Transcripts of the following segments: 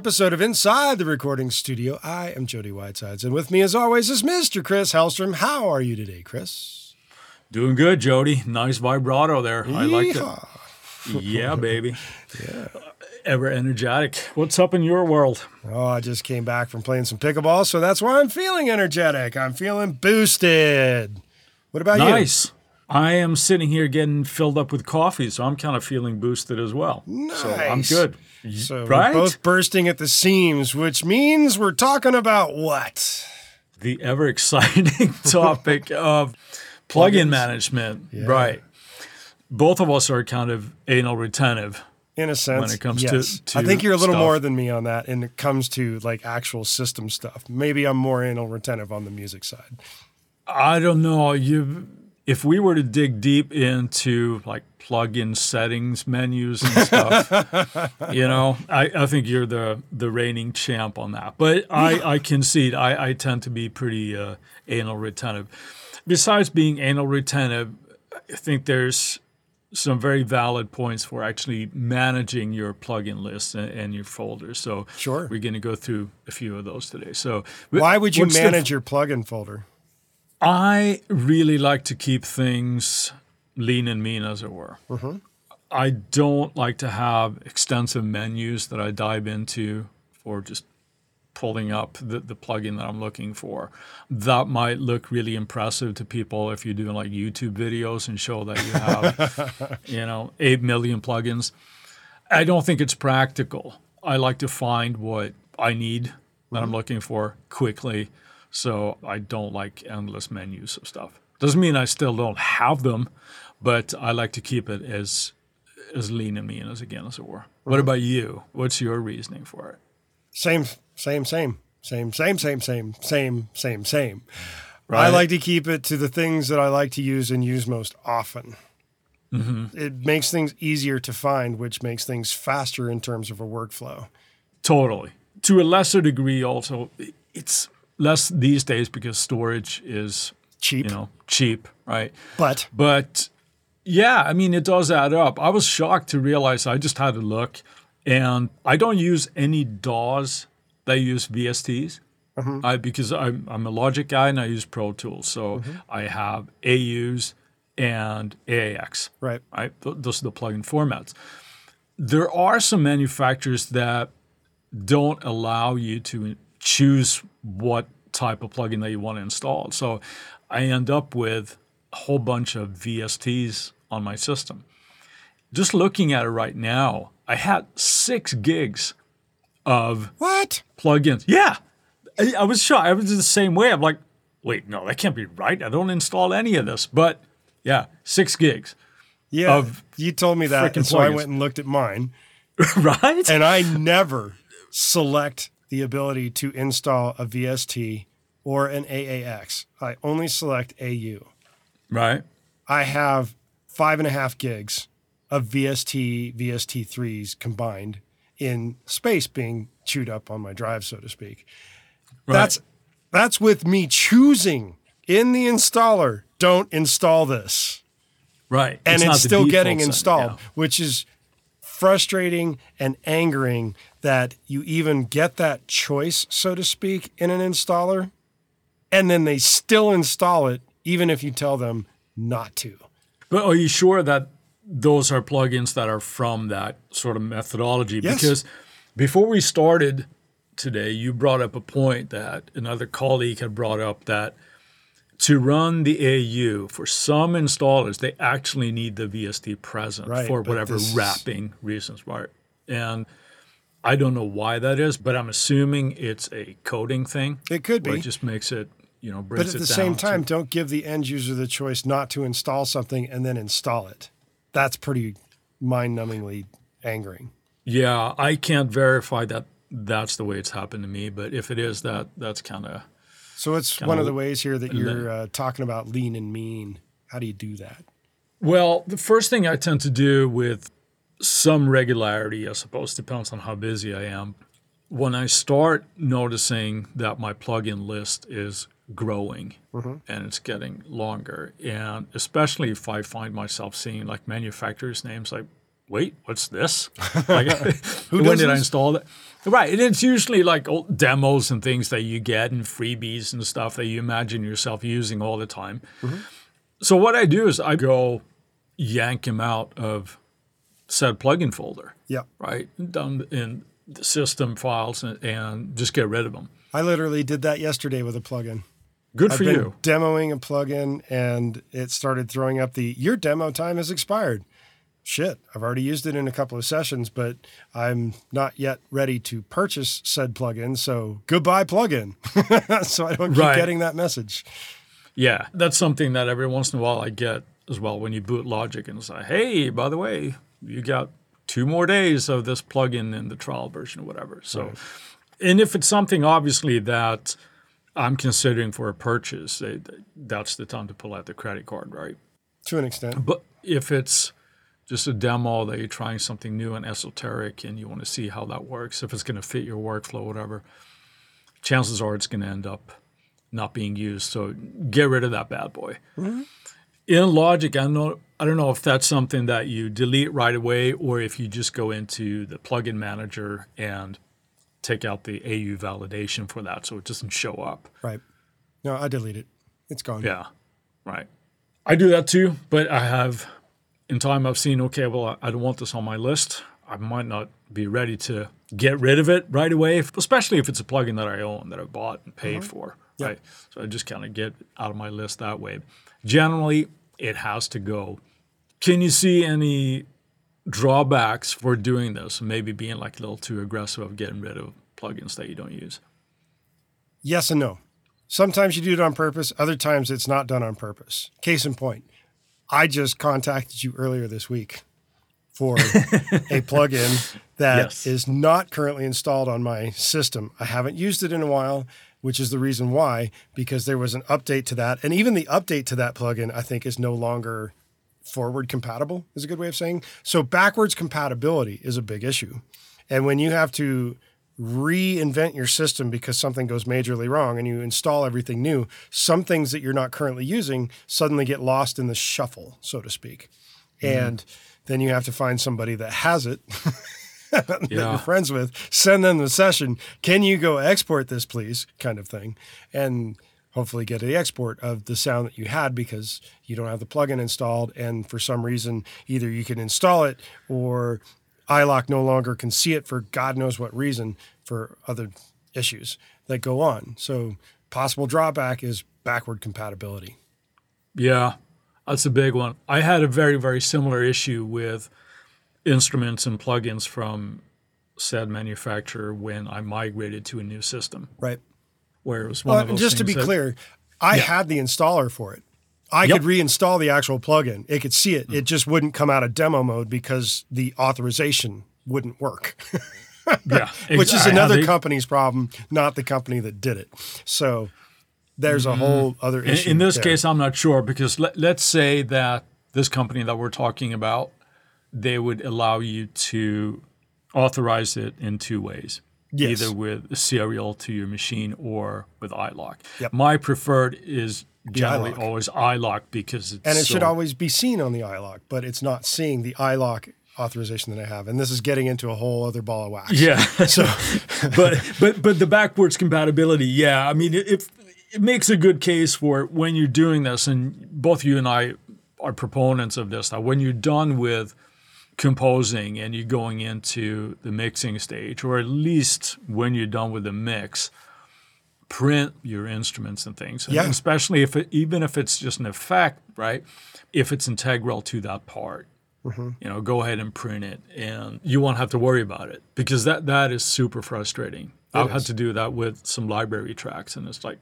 to another episode of Inside the Recording Studio. I am Jody Whitesides, and with me, as always, is Mr. Chris Hellstrom. How are you today, Chris? Doing good, Jody. Nice vibrato there. I like it. Yeah, baby. yeah. Ever energetic. What's up in your world? Oh, I just came back from playing some pickleball, so that's why I'm feeling energetic. I'm feeling boosted. What about you? Nice. I am sitting here getting filled up with coffee, so I'm kind of feeling boosted as well. So I'm good. So right? we're both bursting at the seams, which means we're talking about what? the ever exciting topic of plugin management. Yeah. Right. Both of us are kind of anal retentive. In a sense, when it comes to- yes. to I think you're a little stuff. more than me on that, and it comes to like actual system stuff. Maybe I'm more anal retentive on the music side. I don't know. You, if we were to dig deep into like plugin settings menus and stuff, you know, I, I think you're the the reigning champ on that. But I, I concede. I, I tend to be pretty uh, anal retentive. Besides being anal retentive, I think there's some very valid points for actually managing your plugin list and, and your folders. So Sure. we're going to go through a few of those today. So Why would you what's the- manage your plugin folder? I really like to keep things lean and mean, as it were. Mm-hmm. I don't like to have extensive menus that I dive into for just pulling up the, the plugin that I'm looking for. That might look really impressive to people if you're doing like YouTube videos and show that you have, you know, 8 million plugins. I don't think it's practical. I like to find what I need that I'm mm-hmm. looking for quickly. So I don't like endless menus of stuff. Doesn't mean I still don't have them, but I like to keep it as as lean and mean as again as it were. What about you? What's your reasoning for it? Same, same, same, same, same, same, same, same, same, same. I like to keep it to the things that I like to use and use most often. Mm-hmm. It makes things easier to find, which makes things faster in terms of a workflow. Totally. To a lesser degree, also, it's less these days because storage is Cheap, you know cheap, right? but But yeah, I mean, it does add up. I was shocked to realize I just had to look, and I don't use any DAWs. They use VSTs mm-hmm. I, because I'm, I'm a Logic guy and I use Pro Tools. So mm-hmm. I have AUs and AAX right. right? Th- Those are the plugin formats. There are some manufacturers that don't allow you to choose what type of plugin that you want to install. So I end up with a whole bunch of VSTs on my system. Just looking at it right now, I had six gigs of What? plugins. Yeah. I, I was shocked. I was the same way. I'm like, wait, no, that can't be right. I don't install any of this. But yeah, six gigs. Yeah, Of you told me that, and so I went and looked at mine, right? and I never select the ability to install a VST or an AAX. I only select AU. right. I have five and a half gigs of VST, VST3s combined in space being chewed up on my drive, so to speak. Right. That's that's with me choosing in the installer, don't install this. right. And it's, the still getting installed, yeah. which is frustrating and angering that you even get that choice, so to speak, in an installer, and then they still install it, even if you tell them not to. But are you sure that those are plugins that are from that sort of methodology? Yes. Because before we started today, you brought up a point that another colleague had brought up that to run the AU for some installers, they actually need the VST present Right, for whatever wrapping reasons, right? And I don't know why that is, but I'm assuming it's a coding thing. It could be. It just makes it, you know, brings But at the same to- time, don't give the end user the choice not to install something and then install it. That's pretty mind numbingly angering. Yeah, I can't verify that that's the way it's happened to me, but if it is, that that's kind of So it's Kinda one of the ways here that you're uh, talking about lean and mean. How do you do that? well. The first thing I tend to do with some regularity, I suppose, depends on how busy I am. When I start noticing that my plugin list is growing and it's getting longer, and especially if I find myself seeing like manufacturers' names like wait, what's this? Like, Who when did I install it? Right, and it's usually like old demos and things that you get and freebies and stuff that you imagine yourself using all the time. Mm-hmm. So what I do is I go yank him out of said plugin folder, Yeah. right, down in the system files and, and just get rid of them. I literally did that yesterday with a plugin. Good I've for been you. demoing a plugin and it started throwing up the your demo time has expired. Shit, I've already used it in a couple of sessions, but I'm not yet ready to purchase said plugin. So goodbye plugin. so I don't keep Right. getting that message. Yeah, that's something that every once in a while I get as well when you boot Logic and say, "Hey, by the way, you got two more days of this plugin in the trial version or whatever." So, and if it's something obviously that I'm considering for a purchase, that's the time to pull out the credit card, right? To an extent. But if it's just a demo that you're trying something new and esoteric and you want to see how that works, if it's going to fit your workflow, whatever, chances are it's going to end up not being used. So get rid of that bad boy. Mm-hmm. In Logic, I know I don't know if that's something that you delete right away or if you just go into the plugin manager and take out the AU validation for that so it doesn't show up. Right. No, I delete it. It's gone. Yeah, right. I do that too, but I have, in time, I've seen, okay, well, I don't want this on my list. I might not be ready to get rid of it right away, especially if it's a plugin that I own, that I bought and paid mm-hmm. for. Right. So I just kind of get out of my list that way. Generally, it has to go. Can you see any drawbacks for doing this? Maybe being like a little too aggressive of getting rid of plugins that you don't use. Yes and no. Sometimes you do it on purpose, other times it's not done on purpose. Case in point, I just contacted you earlier this week for a plugin that is Yes. not currently installed on my system. I haven't used it in a while, which is the reason why, because there was an update to that. And even the update to that plugin, I think, is no longer forward compatible, is a good way of saying. So backwards compatibility is a big issue. And when you have to reinvent your system because something goes majorly wrong and you install everything new, some things that you're not currently using suddenly get lost in the shuffle, so to speak. Mm-hmm. And then you have to find somebody that has it that Yeah. you're friends with, send them the session. Can you go export this, please? Kind of thing. And hopefully get the export of the sound that you had because you don't have the plugin installed. And for some reason, either you can install it or iLok no longer can see it for God knows what reason for other issues that go on. So, possible drawback is backward compatibility. Yeah, that's a big one. I had a very, very similar issue with instruments and plugins from said manufacturer when I migrated to a new system, Right. where it was one Well, of those just to be that- clear, I had the installer for it. I Yep. could reinstall the actual plugin. It could see it. Hmm. It just wouldn't come out of demo mode because the authorization wouldn't work, yeah, which is another the- company's problem, not the company that did it. So there's a whole other Hmm. In, issue. in this there. case, I'm not sure because let, let's say that this company that we're talking about, they would allow you to authorize it in two ways. Yes. Either with a serial to your machine or with iLok. Yep. My preferred is generally iLok. always iLok because it's and it should always be seen on the iLok, but it's not seeing the iLok authorization that I have. And this is getting into a whole other ball of wax. Yeah. So but but but the backwards compatibility, yeah. I mean, it, it it makes a good case for when you're doing this, and both you and I are proponents of this. That when you're done with composing and you're going into the mixing stage, or at least when you're done with the mix, print your instruments and things. And Yeah. especially if it, even if it's just an effect, right? If it's integral to that part, Mm-hmm. you know, go ahead and print it, and you won't have to worry about it because that that is super frustrating. I've had to do that with some library tracks, and it's like,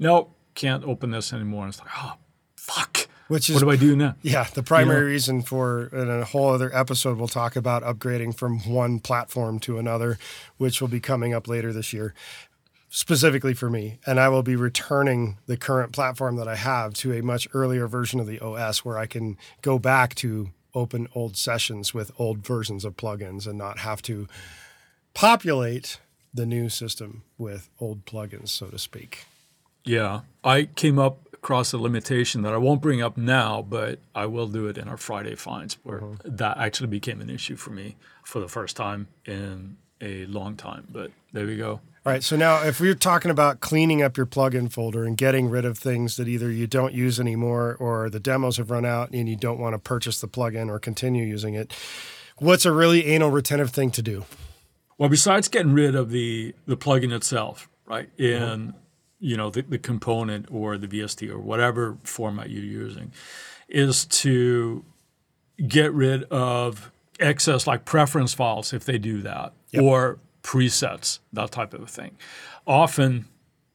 nope, can't open this anymore. And it's like, oh, fuck. Which what is- do I do now? Yeah, the primary reason for in a whole other episode we'll talk about upgrading from one platform to another, which will be coming up later this year, specifically for me. And I will be returning the current platform that I have to a much earlier version of the OS where I can go back to open old sessions with old versions of plugins and not have to populate the new system with old plugins, so to speak. Yeah, I came up across a limitation that I won't bring up now, but I will do it in our Friday finds, where uh-huh. that actually became an issue for me for the first time in a long time. But there we go. All right. So now, if we're talking about cleaning up your plugin folder and getting rid of things that either you don't use anymore or the demos have run out and you don't want to purchase the plugin or continue using it, what's a really anal retentive thing to do? Well, besides getting rid of the the plugin itself, right, uh-huh. in you know the, the component or the VST or whatever format you're using, is to get rid of excess like preference files if they do that Yep. or presets that type of a thing. Often,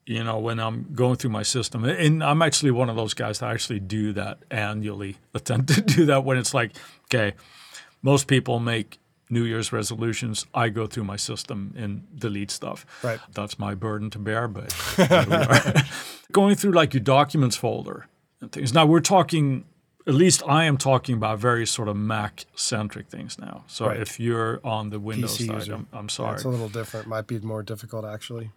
you know, when I'm going through my system, and I'm actually one of those guys that actually do that annually. Attempt to do that when it's like, okay, most people make New Year's resolutions. I go through my system and delete stuff. Right. That's my burden to bear, but going through like your documents folder and things. Now we're talking. At least I am talking about very sort of Mac centric things now. So Right. if you're on the Windows PC side. I'm, I'm sorry. It's a little different. Might be more difficult, actually.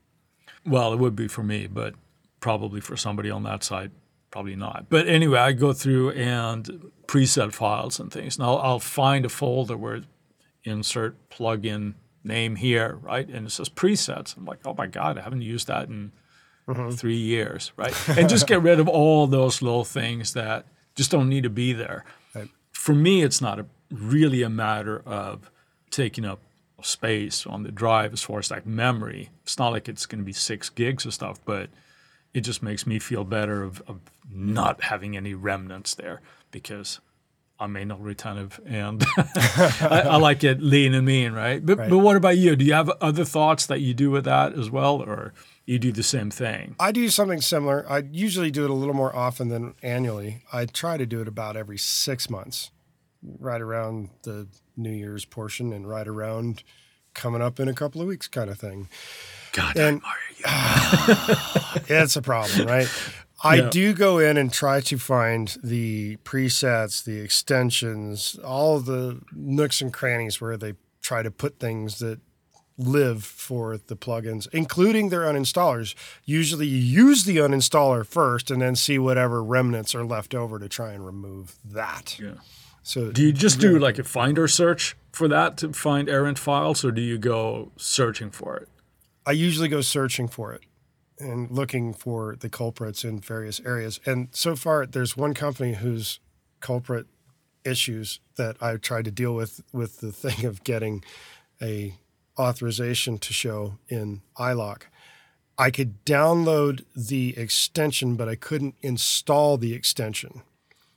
Well, it would be for me, but probably for somebody on that side, probably not. But anyway, I go through and preset files and things. Now I'll find a folder where insert plugin name here, right? And it says presets. I'm like, oh my God, I haven't used that in mm-hmm. three years, right? And just get rid of all those little things that just don't need to be there. Right. For me, it's not a, really a matter of taking up space on the drive as far as like memory. It's not like it's going to be six gigs of stuff, but it just makes me feel better of, of not having any remnants there because I'm anal retentive and I, I like it lean and mean, right? But, Right. but what about you? Do you have other thoughts that you do with that as well, or you do the same thing? I do something similar. I usually do it a little more often than annually. I try to do it about every six months, right around the New Year's portion and right around coming up in a couple of weeks kind of thing. God, And- It's a problem, right? I Yeah. do go in and try to find the presets, the extensions, all the nooks and crannies where they try to put things that live for the plugins, including their uninstallers. Usually you use the uninstaller first and then see whatever remnants are left over to try and remove that. Yeah. So Do you just do like a finder search for that to find errant files, or do you go searching for it? I usually go searching for it and looking for the culprits in various areas. And so far, there's one company whose culprit issues that I've tried to deal with with the thing of getting a authorization to show in iLok. I could download the extension, but I couldn't install the extension.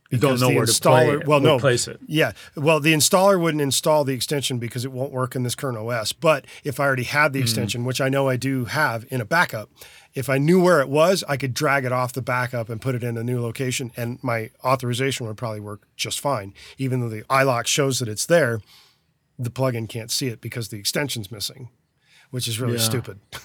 You don't know where to play it, well, no. place it. Yeah. Well, the installer wouldn't install the extension because it won't work in this current OS. But if I already had the hmm. extension, which I know I do have in a backup, if I knew where it was, I could drag it off the backup and put it in a new location, and my authorization would probably work just fine. Even though the iLok shows that it's there, the plugin can't see it because the extension's missing, which is really Yeah. stupid.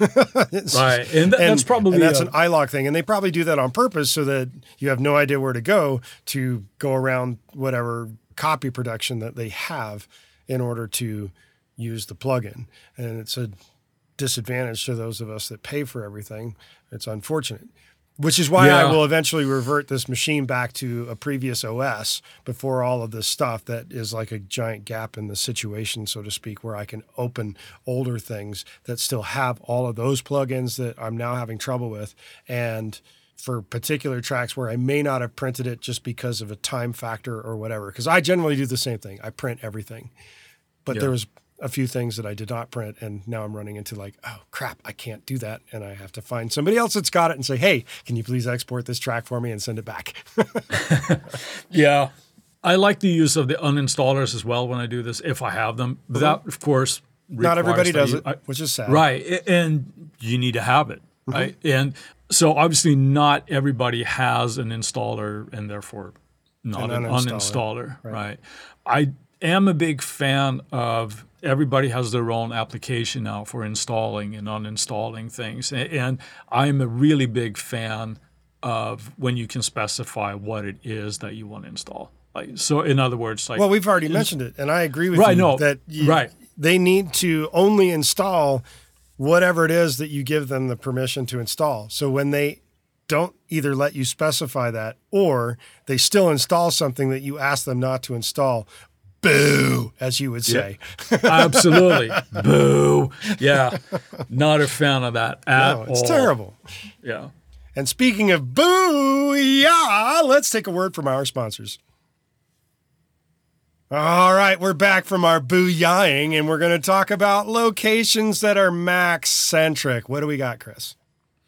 Right, and, th- that's probably and that's a- an iLok thing, and they probably do that on purpose so that you have no idea where to go to go around whatever copy protection that they have in order to use the plugin, and it's a disadvantage to those of us that pay for everything. It's unfortunate. Which is why I will eventually revert this machine back to a previous OS before all of this stuff that is like a giant gap in the situation, so to speak, where I can open older things that still have all of those plugins that I'm now having trouble with. And for particular tracks where I may not have printed it just because of a time factor or whatever, because I generally do the same thing. I print everything. But Yeah. there was a few things that I did not print, and now I'm running into like, oh crap, I can't do that, and I have to find somebody else that's got it and say, hey, can you please export this track for me and send it back? Yeah. I like the use of the uninstallers as well when I do this, if I have them. But That, of course, not everybody does that it, I- which is sad. right. And you need to have it, mm-hmm. right? And so obviously, not everybody has an installer and therefore not An an, uninstaller. uninstaller, right? I am a big fan of everybody has their own application now for installing and uninstalling things. And I'm a really big fan of when you can specify what it is that you want to install. Like so, in other words, like Well, we've already mentioned it, and I agree with Right, you no, that you, right. they need to only install whatever it is that you give them the permission to install. So when they don't either let you specify that or they still install something that you ask them not to install. Boo, as you would say. Absolutely. Boo. Yeah. Not a fan of that at No, it's all. terrible. Yeah. And speaking of boo, yeah, let's take a word from our sponsors. All right, we're back from our booyahing and we're going to talk about locations that are Mac centric. What do we got, Chris?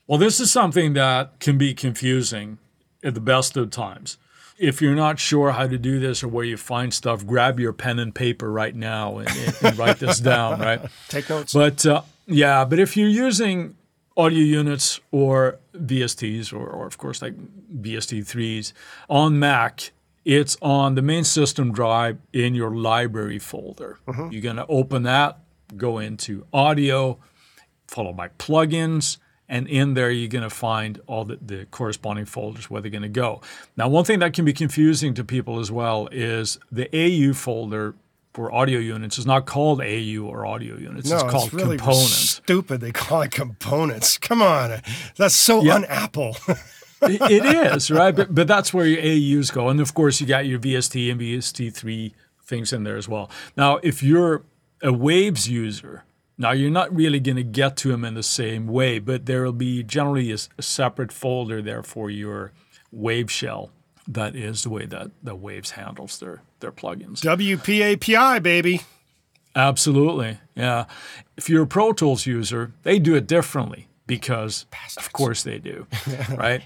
Well, this is something that can be confusing at the best of times. If you're not sure how to do this or where you find stuff, grab your pen and paper right now and, and- and write this down, right? Take notes. But uh, yeah, but if you're using audio units or VSTs or, or of course like VST3s on Mac, it's on the main system drive in your library folder. You're going to open that, go into audio, followed by plugins, and in there you're going to find all the, the corresponding folders where they're going to go. Now, one thing that can be confusing to people as well is the AU folder for audio units is not called AU or audio units. no, it's called it's really components. stupid. They call it components. Come on. That's so Yeah. un-Apple. it it is right, but but that's where your AUs go, and of course you got your VST and VST3 things in there as well. Now, if you're a Waves user, now you're not really going to get to them in the same way, but there will be generally a separate folder there for your WaveShell. That is the way that the Waves handles their their plugins. WPAPI, baby. Absolutely. Yeah. If you're a Pro Tools user, they do it differently because, of course, they do. right?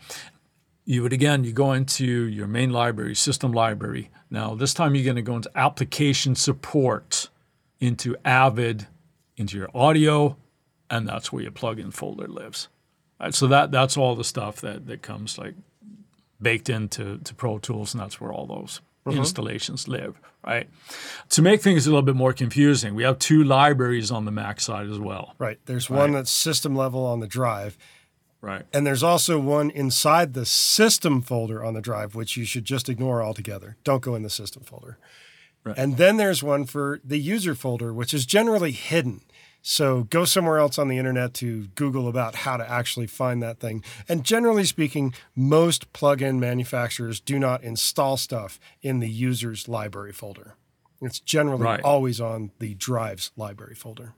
You would, again, you go into your main library, system library. Now, this time you're going to go into application support, into Avid, into your audio, and that's where your plugin folder lives. Right? So that that's all the stuff that, that comes like baked into to Pro Tools, and that's where all those mm-hmm. installations live, right? To make things a little bit more confusing, we have two libraries on the Mac side as well, Right. There's one that's system level on the drive. right? And there's also one inside the system folder on the drive, which you should just ignore altogether. Don't go in the system folder. Right. And then there's one for the user folder, which is generally hidden. So go somewhere else on the internet to Google about how to actually find that thing. And generally speaking, most plugin manufacturers do not install stuff in the user's library folder. It's generally Right. always on the drive's library folder.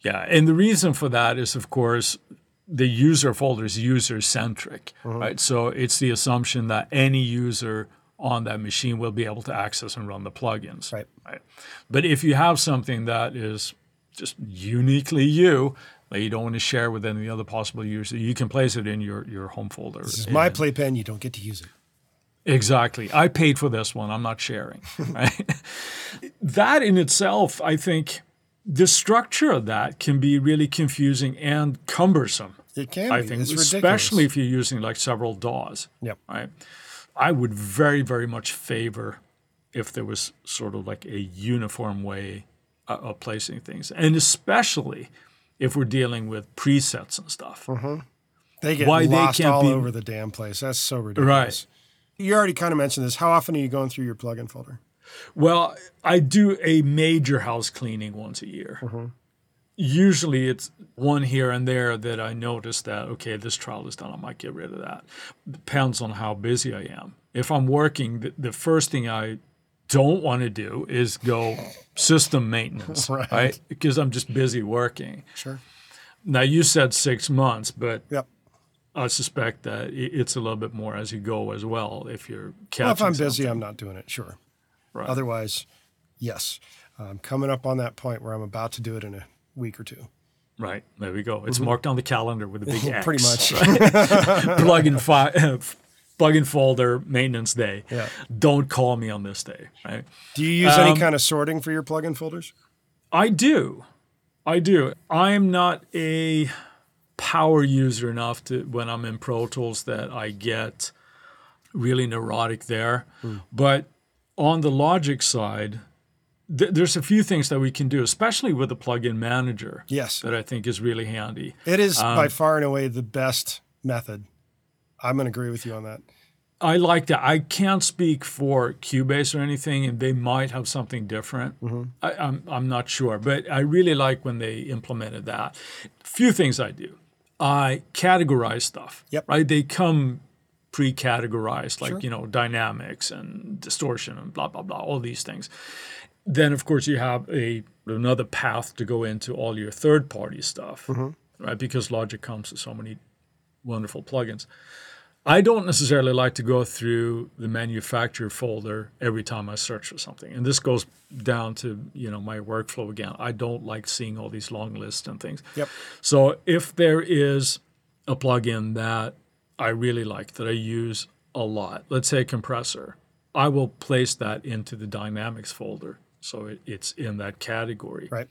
Yeah, and the reason for that is, of course, the user folder is user centric, mm-hmm. right? So it's the assumption that any user on that machine will be able to access and run the plugins. Right. Right. But if you have something that is just uniquely you, that you don't want to share with any other possible user, you can place it in your, your home folder. This is my playpen. You don't get to use it. Exactly. I paid for this one. I'm not sharing. Right. that in itself, I think the structure of that can be really confusing and cumbersome. It can I be. think, it's especially ridiculous. if you're using like several DAWs. Yep. Right. I would very, very much favor if there was sort of like a uniform way Uh, of placing things, and especially if we're dealing with presets and stuff. Mm-hmm. They get why they lost can't all be- over the damn place. That's so ridiculous. Right. You already kind of mentioned this. How often are you going through your plugin folder? Well, I do a major house cleaning once a year. Mm-hmm. Usually it's one here and there that I notice that, okay, this trial is done. I might get rid of that. Depends on how busy I am. If I'm working, the, the first thing I don't want to do is go system maintenance, Right. right? Because I'm just busy working. Sure. Now, you said six months, but Yep. I suspect that it's a little bit more as you go as well if you're catching Well, if I'm busy. I'm not doing it. Sure. Right. Otherwise, yes. I'm coming up on that point where I'm about to do it in a week or two. Right there we go. It's marked on the calendar with a big X. Mm-hmm. Pretty much. right? plug-in fi- plug-in folder maintenance day. Yeah. Don't call me on this day. Right. Do you use any Um, kind of sorting for your plugin folders? I do. I do. I'm not a power user enough to when I'm in Pro Tools that I get really neurotic there. Hmm. But on the Logic side, th- there's a few things that we can do, especially with the plugin manager. Yes. That I think is really handy. It is Um, by far and away the best method. I'm going to agree with you on that. I like that. I can't speak for Cubase or anything, and they might have something different. Mm-hmm. I, I'm I'm not sure, but I really like when they implemented that. Few things I do. I categorize stuff. Yep. Right? They come pre-categorized, like Sure. you know, dynamics and distortion and blah blah blah, all these things. Then of course you have a another path to go into all your third-party stuff, mm-hmm. right? Because Logic comes with so many wonderful plugins. I don't necessarily like to go through the manufacturer folder every time I search for something. And this goes down to, you know, my workflow again. I don't like seeing all these long lists and things. Yep. So if there is a plugin that I really like that I use a lot, let's say a compressor, I will place that into the dynamics folder. So it, it's in that category Right.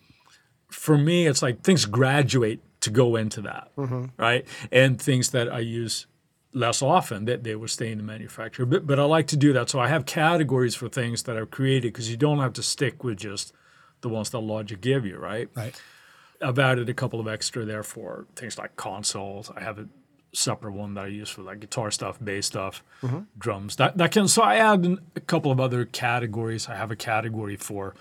for me, it's like things graduate to go into that, mm-hmm. right? And things that I use less often that they would stay in the manufacturer. But, but I like to do that. So I have categories for things that I've created because you don't have to stick with just the ones that Logic give you, right? Right. I've added a couple of extra there for things like consoles. I have a separate one that I use for like guitar stuff, bass stuff, mm-hmm. drums. That that can so I add a couple of other categories. I have a category for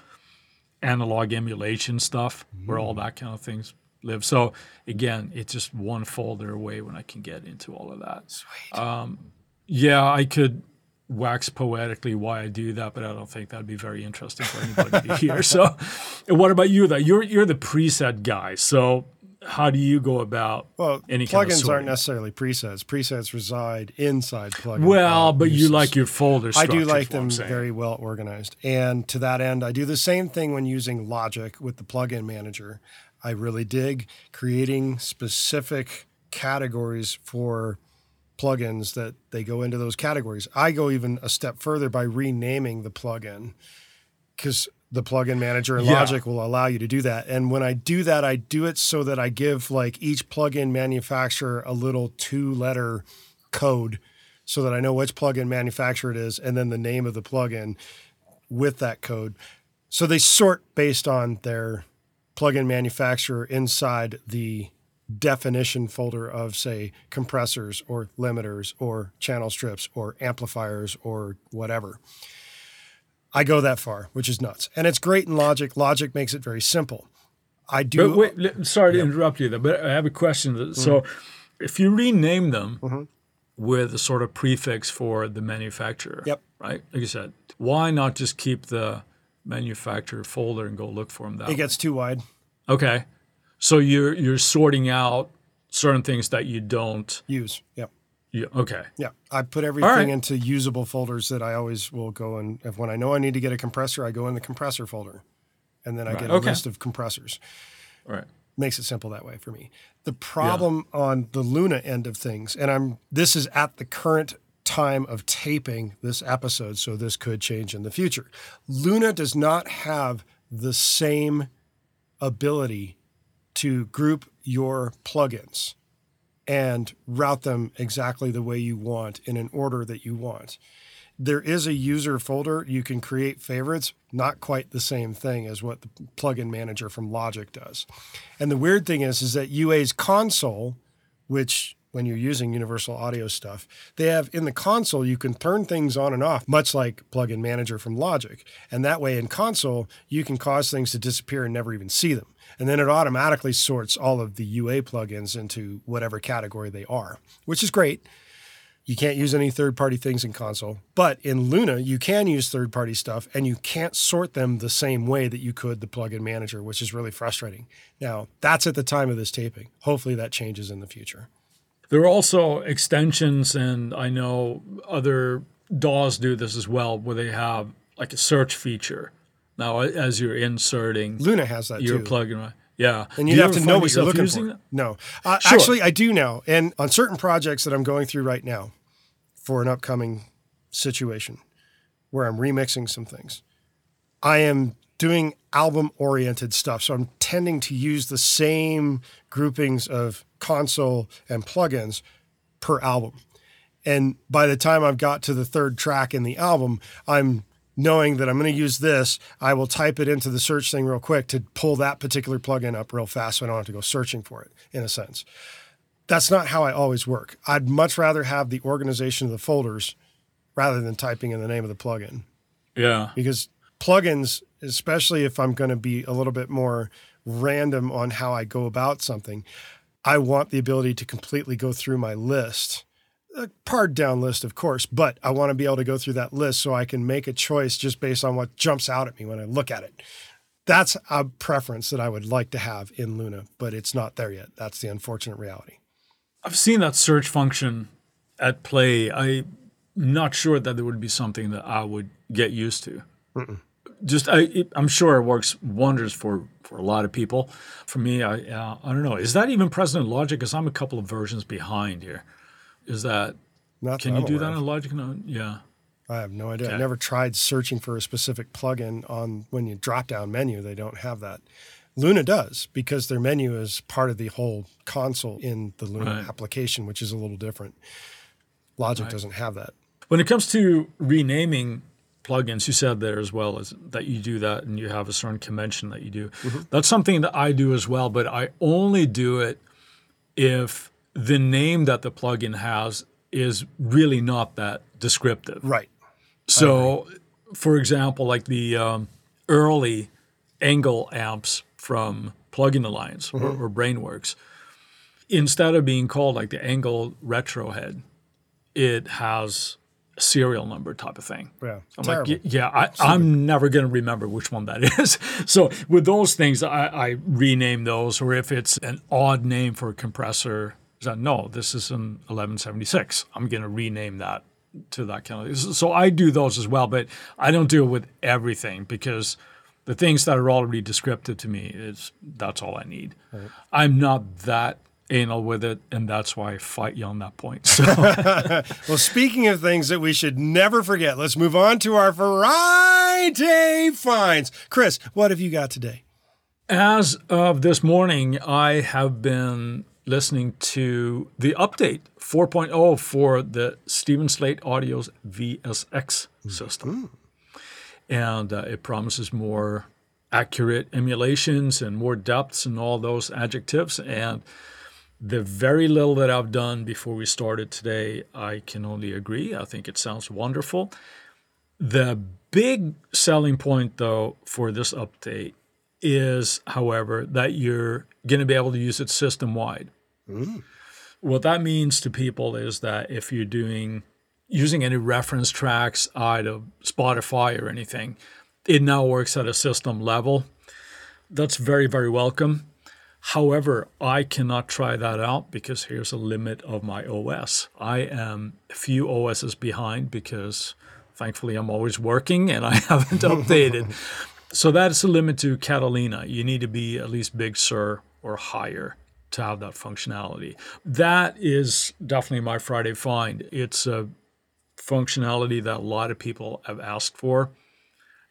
analog emulation stuff where all mm. that kind of things live. So again, it's just one folder away when I can get into all of that. Sweet. Um, yeah, I could wax poetically why I do that, but I don't think that'd be very interesting for anybody to hear. So, what about you? Though you're you're the preset guy. So, how do you go about well, any plugins kind of aren't necessarily presets. Presets reside inside plugins. Well, uh, but you like your folders. I do like is what I'm them very well organized. And to that end, I do the same thing when using Logic with the plugin manager. I really dig creating specific categories for plugins that they go into those categories. I go even a step further by renaming the plugin because the plugin manager in Yeah. Logic will allow you to do that. And when I do that, I do it so that I give like each plugin manufacturer a little two letter code so that I know which plugin manufacturer it is and then the name of the plugin with that code. So they sort based on their plugin manufacturer inside the definition folder of say compressors or limiters or channel strips or amplifiers or whatever. I go that far, which is nuts. And it's great in Logic. Logic makes it very simple. I do But wait, sorry to interrupt you there, but I have a question. that- So, Mm-hmm. if you rename them with a sort of prefix for the manufacturer, Yep. right? Like you said, why not just keep the manufacturer folder and go look for them that it way? gets too wide. Okay, so you're you're sorting out certain things that you don't. Use. Yep. You, okay, Yeah, I put everything right. into usable folders that I always will go and if when I know I need to get a compressor, I go in the compressor folder, and then I get a Okay. list of compressors. all right. Makes it simple that way for me. The problem on the Luna end of things, and I'm this is at the current time of taping this episode, so this could change in the future. Luna does not have the same ability to group your plugins and route them exactly the way you want in an order that you want. There is a user folder. You can create favorites, not quite the same thing as what the plugin manager from Logic does. And the weird thing is, is that UA's console, which when you're using universal audio stuff, they have in the console, you can turn things on and off, much like plugin manager from Logic. And that way in console, you can cause things to disappear and never even see them. And then it automatically sorts all of the UA plugins into whatever category they are, which is great. You can't use any third party things in console. But in Luna, you can use third party stuff and you can't sort them the same way that you could the plugin manager, which is really frustrating. Now, that's at the time of this taping. Hopefully that changes in the future. There are also extensions, and I know other DAWs do this as well, where they have like a search feature. Now, as you're inserting Luna has that your too. plugin, right? Yeah, and you have to know what you're looking using for. that? No, uh, Sure. actually, I do now. And on certain projects that I'm going through right now for an upcoming situation where I'm remixing some things, I am doing album oriented stuff. So I'm tending to use the same groupings of console and plugins per album. And by the time I've got to the third track in the album, I'm knowing that I'm going to use this. I will type it into the search thing real quick to pull that particular plugin up real fast so I don't have to go searching for it, in a sense. That's not how I always work. I'd much rather have the organization of the folders rather than typing in the name of the plugin Yeah, because plugins, especially if I'm going to be a little bit more random on how I go about something, I want the ability to completely go through my list. A pared down list, of course, but I want to be able to go through that list so I can make a choice just based on what jumps out at me when I look at it. That's a preference that I would like to have in Luna, but it's not there yet. That's the unfortunate reality. I've seen that search function at play. I'm not sure that it would be something that I would get used to. Mm-mm. Just, I, I'm sure it works wonders for, for a lot of people. For me, I, uh, I don't know. Is that even present in Logic? Because I'm a couple of versions behind here. Is that? Not can that you do that of. in Logic? No, yeah. I have no idea. Okay. I never tried searching for a specific plugin on when you drop down menu. They don't have that. Luna does because their menu is part of the whole console in the Luna Right. application, which is a little different. Logic Right. doesn't have that. When it comes to renaming plugins, you said there as well as that you do that and you have a certain convention that you do. That's something that I do as well, but I only do it if the name that the plugin has is really not that descriptive. Right. So, for example, like the um, early ENGL amps from Plugin Alliance or, or Brainworx, instead of being called like the ENGL Retro Head, it has serial number type of thing. Yeah. I'm Terrible. like, yeah, I, I'm never going to remember which one that is. so with those things, I, I rename those, or if it's an odd name for a compressor, is that no, this is an 1176. I'm going to rename that to that kind of. So I do those as well, but I don't do it with everything because the things that are already descriptive to me is that's all I need. I'm not that anal with it, and that's why I fight you on that point. So. Well, speaking of things that we should never forget, let's move on to our Friday finds. Chris, what have you got today? As of this morning, I have been listening to the update 4.0 for the Steven Slate Audio's VSX system. And uh, it promises more accurate emulations and more depths and all those adjectives. And the very little that I've done before we started today, I can only agree. I think it sounds wonderful. The big selling point, though, for this update is, however, that you're going to be able to use it system wide. Mm. What that means to people is that if you're doing using any reference tracks out of Spotify or anything, it now works at a system level. That's very, very welcome. However, I cannot try that out because here's a limit of my OS. I am a few OSs behind because thankfully I'm always working and I haven't updated. So that's a limit to Catalina. You need to be at least Big Sur or higher to have that functionality. That is definitely my Friday find. It's a functionality that a lot of people have asked for.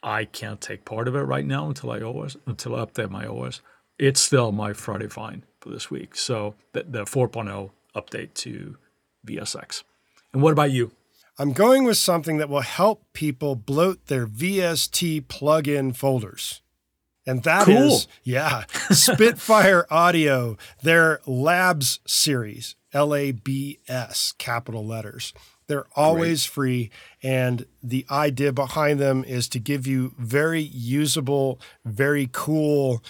I can't take part of it right now until I OS until I update my OS. It's still my Friday find for this week. So the, the 4.0 update to VSX. And what about you? I'm going with something that will help people bloat their VST plugin folders. And that is, Cool. yeah, Spitfire Audio, their Labs series, L A B S, capital letters. They're always free. And the idea behind them is to give you very usable, very cool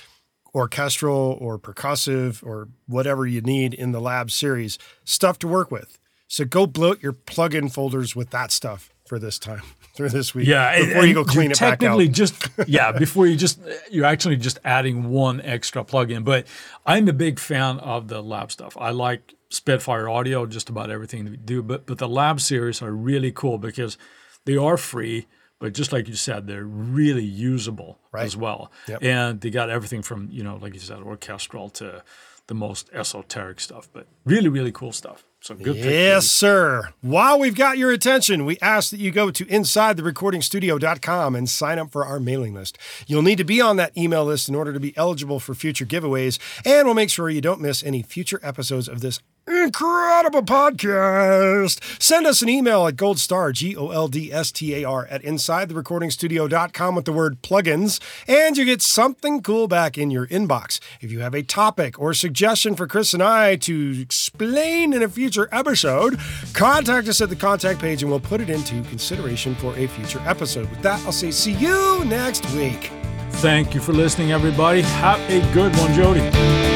orchestral or percussive or whatever you need in the lab series stuff to work with. So go bloat your plugin folders with that stuff for this time, for this week. Yeah, and- before you go clean it back out. technically just yeah, before you just you're actually just adding one extra plugin. But I'm a big fan of the lab stuff. I like Spitfire Audio, just about everything that we do. But but the lab series are really cool because they are free, but just like you said, they're really usable Right. as well. Yep. And they got everything from you know, like you said, orchestral to the most esoteric stuff, but really really cool stuff. So good. Yes, sir. While we've got your attention, we ask that you go to insidetherecordingstudio.com and sign up for our mailing list. You'll need to be on that email list in order to be eligible for future giveaways, and we'll make sure you don't miss any future episodes of this incredible podcast. Send us an email at goldstar, G O L D S T A R, at insidetherecordingstudio.com with the word plugins, and you get something cool back in your inbox. If you have a topic or suggestion for Chris and I to explain in a future episode, contact us at the contact page and we'll put it into consideration for a future episode. With that, I'll say see you next week. Thank you for listening, everybody. Have a good one, Jody.